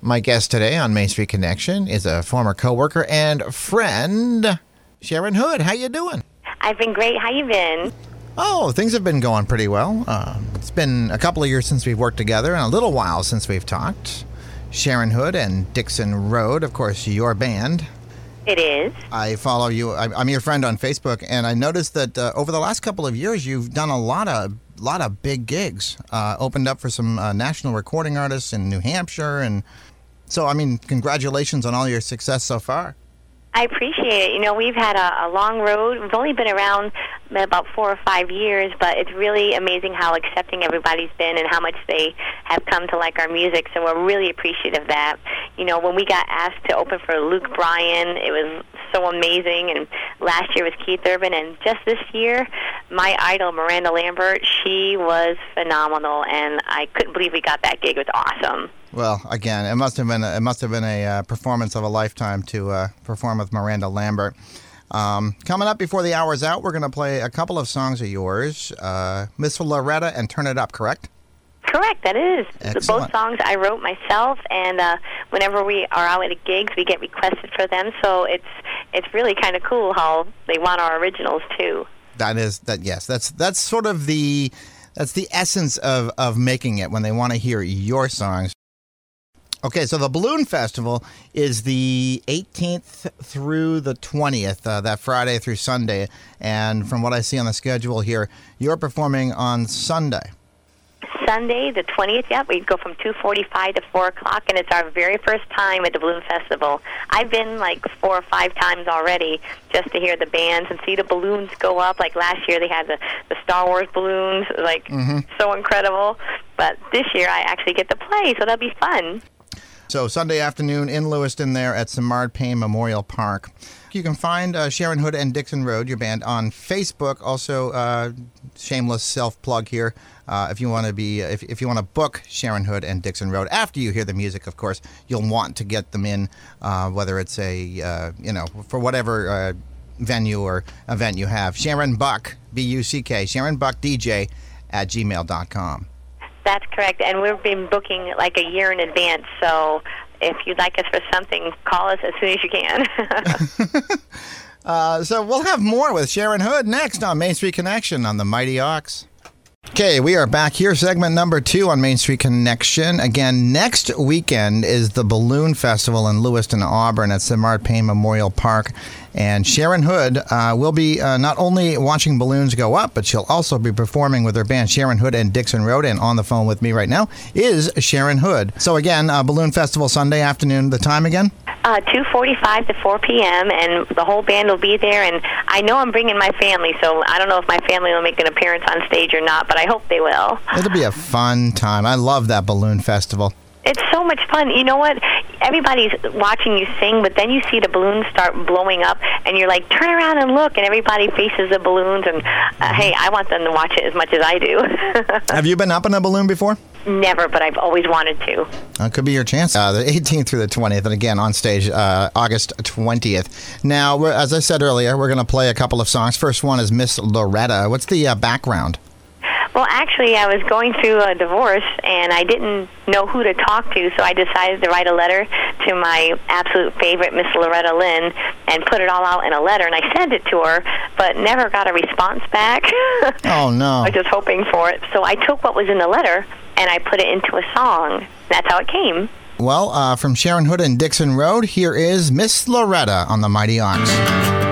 My guest today on Main Street Connection is a former coworker and friend, Sharon Hood. How you doing? I've been great. How you been? Oh, things have been going pretty well. Uh, it's been a couple of years since we've worked together and a little while since we've talked. Sharon Hood and Dixon Road, of course, your band. It is. I follow you. I- I'm your friend on Facebook, and I noticed that uh, over the last couple of years, you've done a lot of lot of big gigs. Uh, opened up for some uh, national recording artists in New Hampshire, and so I mean, congratulations on all your success so far. I appreciate it. You know, we've had a, a long road. We've only been around about four or five years, but it's really amazing how accepting everybody's been and how much they have come to like our music. So we're really appreciative of that. You know, when we got asked to open for Luke Bryan, it was so amazing. And last year was Keith Urban, and just this year, my idol Miranda Lambert, she was phenomenal, and I couldn't believe we got that gig. It was awesome. Well, again, it must have been a, it must have been a uh, performance of a lifetime to uh, perform with Miranda Lambert. Um, coming up before the hour's out, we're going to play a couple of songs of yours, uh, Miss Loretta and Turn It Up. Correct? Correct, that is. Excellent. Both songs I wrote myself, and uh, whenever we are out at gigs, we get requested for them. So it's it's really kind of cool how they want our originals too. That is that. Yes, that's that's sort of the that's the essence of of making it when they want to hear your songs. Okay, so the Balloon Festival is the 18th through the 20th, uh, that Friday through Sunday. And from what I see on the schedule here, you're performing on Sunday. Sunday, the twentieth. Yep, we go from two forty-five to four o'clock, and it's our very first time at the Balloon Festival. I've been like four or five times already just to hear the bands and see the balloons go up. Like last year, they had the the Star Wars balloons, like so incredible. But this year, I actually get to play, so that'll be fun. So Sunday afternoon in Lewiston, there at Simard Payne Memorial Park. You can find uh, Sharon Hood and Dixon Road, your band, on Facebook. Also, uh, shameless self plug here. Uh, if you want to be, if, if you want to book Sharon Hood and Dixon Road after you hear the music, of course, you'll want to get them in, uh, whether it's a, uh, you know, for whatever uh, venue or event you have. Sharon Buck, B U C K, Sharon Buck DJ at gmail.com. That's correct, and we've been booking like a year in advance. So if you'd like us for something, call us as soon as you can. Uh, so we'll have more with Sharon Hood next on Main Street Connection on the Mighty Ox. Okay, we are back here, segment number two on Main Street Connection. Again, next weekend is the Balloon Festival in Lewiston, Auburn at Simard Payne Memorial Park. And Sharon Hood uh, will be uh, not only watching balloons go up, but she'll also be performing with her band Sharon Hood and Dixon Road. And on the phone with me right now is Sharon Hood. So again, uh, Balloon Festival Sunday afternoon. The time again? uh, 2:45 to 4 p.m. and the whole band will be there. And I know I'm bringing my family, so I don't know if my family will make an appearance on stage or not, but I hope they will. It'll be a fun time. I love that balloon festival. It's so much fun. You know what? Everybody's watching you sing, but then you see the balloons start blowing up, and you're like, turn around and look, and everybody faces the balloons. And uh, hey, I want them to watch it as much as I do. Have you been up in a balloon before? Never, but I've always wanted to. That could be your chance. Uh, the 18th through the 20th, and again on stage uh, August 20th. Now, as I said earlier, we're going to play a couple of songs. First one is Miss Loretta. What's the uh, background? Well, actually, I was going through a divorce and I didn't know who to talk to, so I decided to write a letter to my absolute favorite, Miss Loretta Lynn, and put it all out in a letter. And I sent it to her, but never got a response back. Oh no! I was just hoping for it. So I took what was in the letter and I put it into a song. That's how it came. Well, uh, from Sharon Hood and Dixon Road, here is Miss Loretta on the Mighty Ox.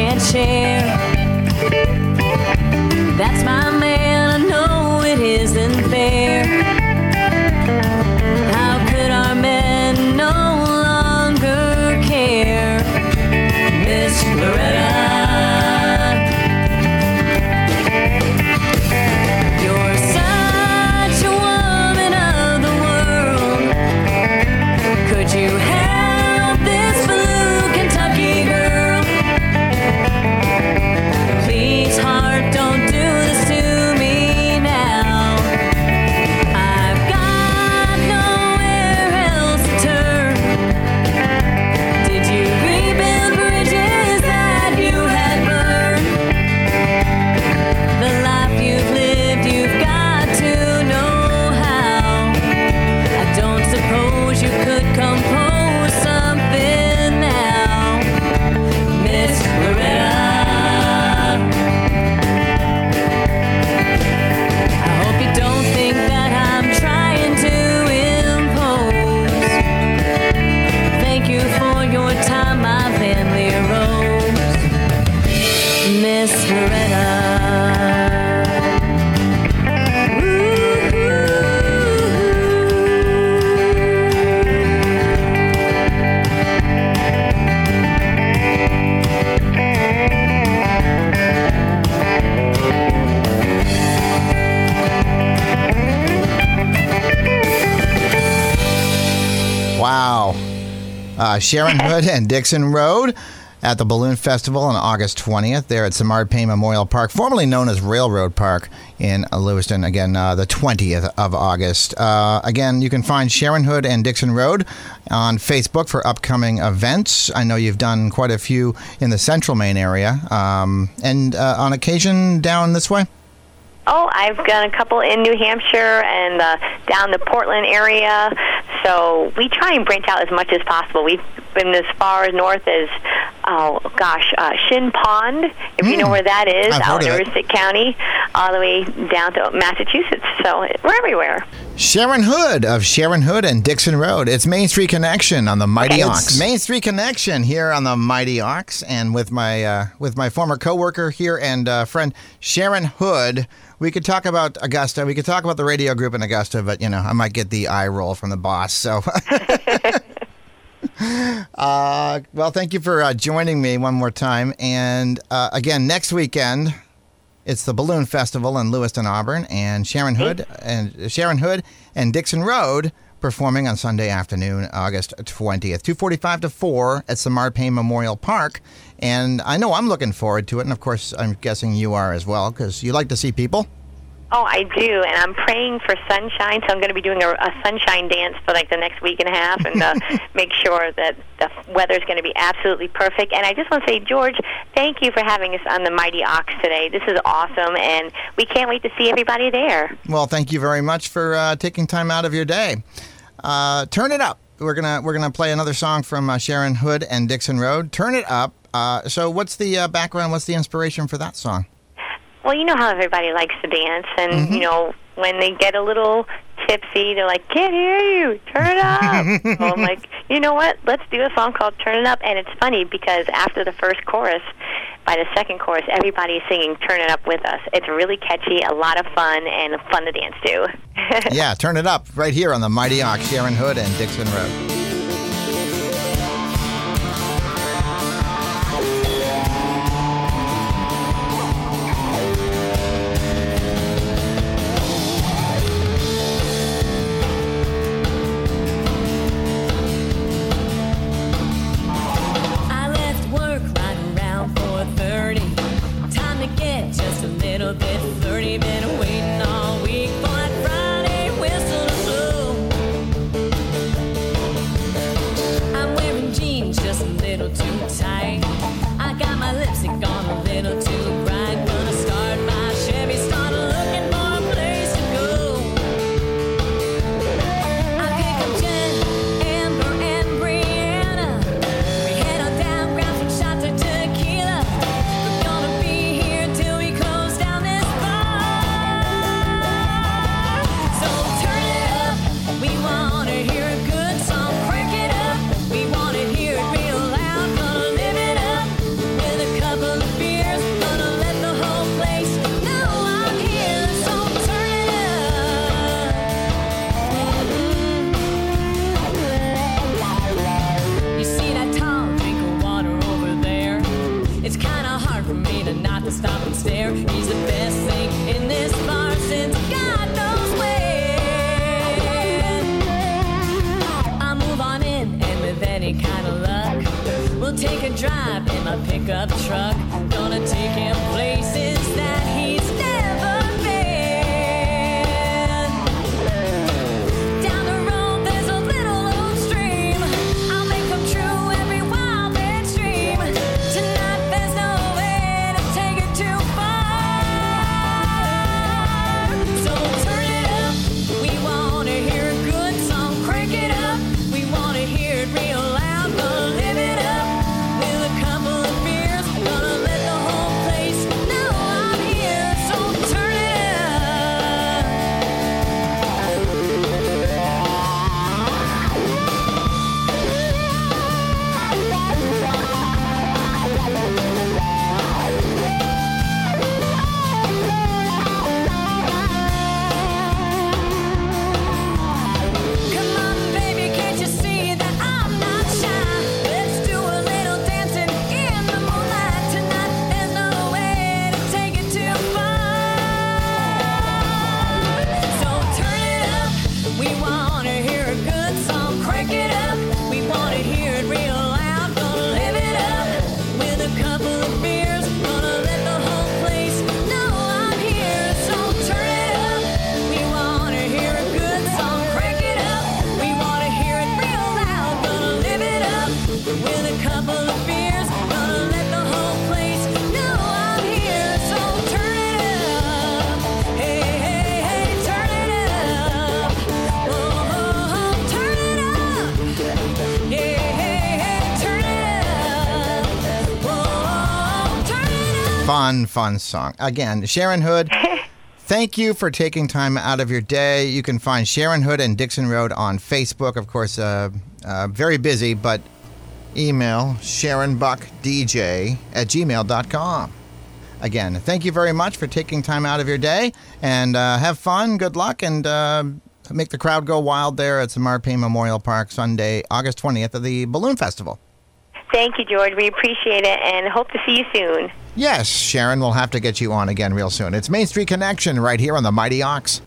Can't. That's my man, I know it isn't fair. Uh, Sharon Hood and Dixon Road at the Balloon Festival on August 20th there at Simard Payne Memorial Park, formerly known as Railroad Park in Lewiston. Again, uh, the 20th of August. Uh, again, you can find Sharon Hood and Dixon Road on Facebook for upcoming events. I know you've done quite a few in the central Maine area um, and uh, on occasion down this way. Oh, I've done a couple in New Hampshire and uh, down the Portland area. So we try and branch out as much as possible. We've been as far north as, oh gosh, uh, Shin Pond, if you know where that is, Hmm. I've out in it. County, all the way down to Massachusetts. So we're everywhere. Sharon Hood of Sharon Hood and Dixon Road. It's Main Street Connection on the Mighty Okay. Ox. Main Street Connection here on the Mighty Ox, and with my uh, with my former coworker here and uh, friend Sharon Hood. We could talk about Augusta. We could talk about the radio group in Augusta, but you know I might get the eye roll from the boss. So, uh, well, thank you for uh, joining me one more time. And uh, again, next weekend, it's the Balloon Festival in Lewiston, Auburn, and Sharon Hood and Sharon Hood and Dixon Road performing on Sunday afternoon, August 20th, 2:45 to 4 at Simard Payne Memorial Park. And I know I'm looking forward to it, and of course, I'm guessing you are as well because you like to see people. Oh, I do, and I'm praying for sunshine. So I'm going to be doing a, a sunshine dance for like the next week and a half, and uh, make sure that the weather's going to be absolutely perfect. And I just want to say, George, thank you for having us on the Mighty Ox today. This is awesome, and we can't wait to see everybody there. Well, thank you very much for uh, taking time out of your day. Uh, turn it up. We're gonna we're gonna play another song from uh, Sharon Hood and Dixon Road. Turn it up. Uh, so, what's the uh, background? What's the inspiration for that song? Well, you know how everybody likes to dance, and Mm-hmm. you know when they get a little tipsy, they're like, "Can't hear you, turn it up." so I'm like, you know what? Let's do a song called "Turn It Up," and it's funny because after the first chorus, by the second chorus, everybody's singing "Turn It Up" with us. It's really catchy, a lot of fun, and fun to dance to. yeah, turn it up right here on the Mighty Ox, Sharon Hood and Dixon Road. fun, fun song. Again, Sharon Hood. Thank you for taking time out of your day. You can find Sharon Hood and Dixon Road on Facebook. Of course, uh, uh, very busy, but email sharonbuckdj at gmail.com. Again, thank you very much for taking time out of your day and uh, have fun, good luck, and uh, make the crowd go wild there at Samarpe Memorial Park Sunday, August 20th of the Balloon Festival. Thank you, George. We appreciate it and hope to see you soon. Yes, Sharon, we'll have to get you on again real soon. It's Main Street Connection right here on the Mighty Ox.